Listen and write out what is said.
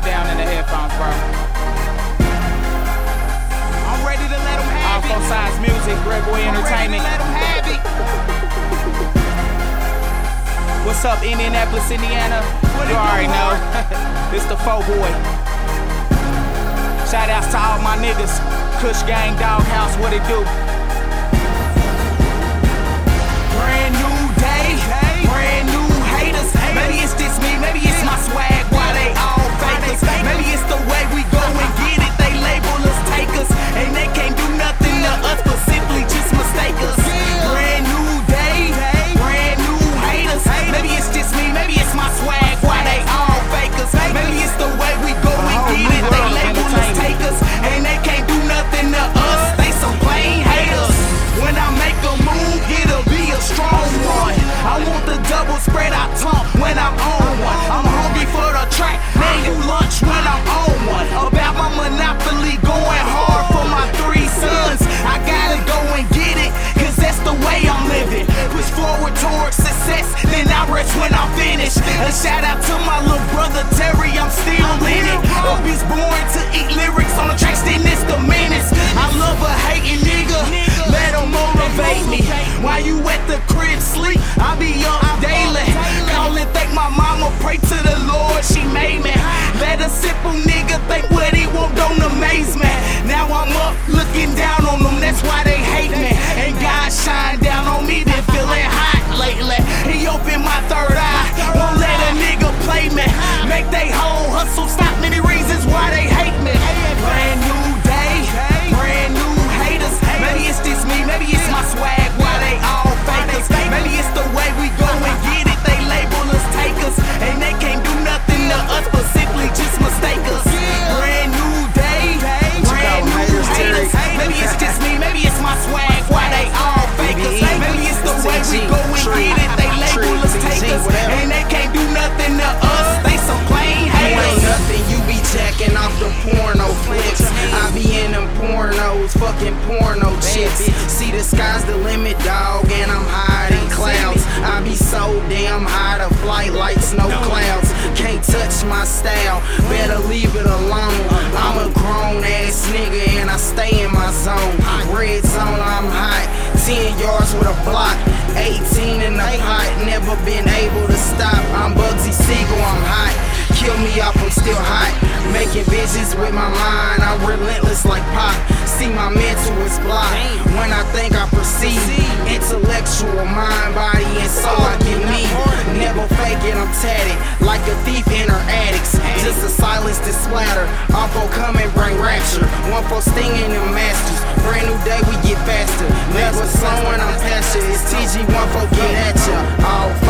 bit down in the headphones, bro. I'm ready to let them have All it. sides music, Gregory I'm ready to Entertainment. let them have it. What's up, Indianapolis, Indiana? What you already know. It's the faux boy. Shout outs to all my niggas. Kush Gang, Doghouse, what it do? A shout out to my little brother Terry, I'm still in it. Up is born to eat lyrics on the tracks, then it's the menace. I love a hating nigga, let him motivate me. While you at the crib sleep, I be up daily. Call and thank my mama, pray to the Lord, she made me. Fucking porno. See the sky's the limit, dog, and I'm hiding clouds. I be so damn high, the flight like snow clouds. Can't touch my style, better leave it alone. I'm a grown ass nigga and I stay in my zone. Red zone, I'm hot. 10 yards with a block. 18 in the pot, never been able to stop. I'm Bugsy Siegel, I'm hot. Kill me off, I'm still hot. Making visions with my mind, my mental is blocked when I think I proceed. Intellectual mind, body, and soul I give me. Never fake it, I'm tatted like a thief in her attics. Just a silence to splatter. Come and bring rapture. One for stinging and masters. Brand new day, we get faster. Never slowing, I'm past. It's TG1 for get at ya.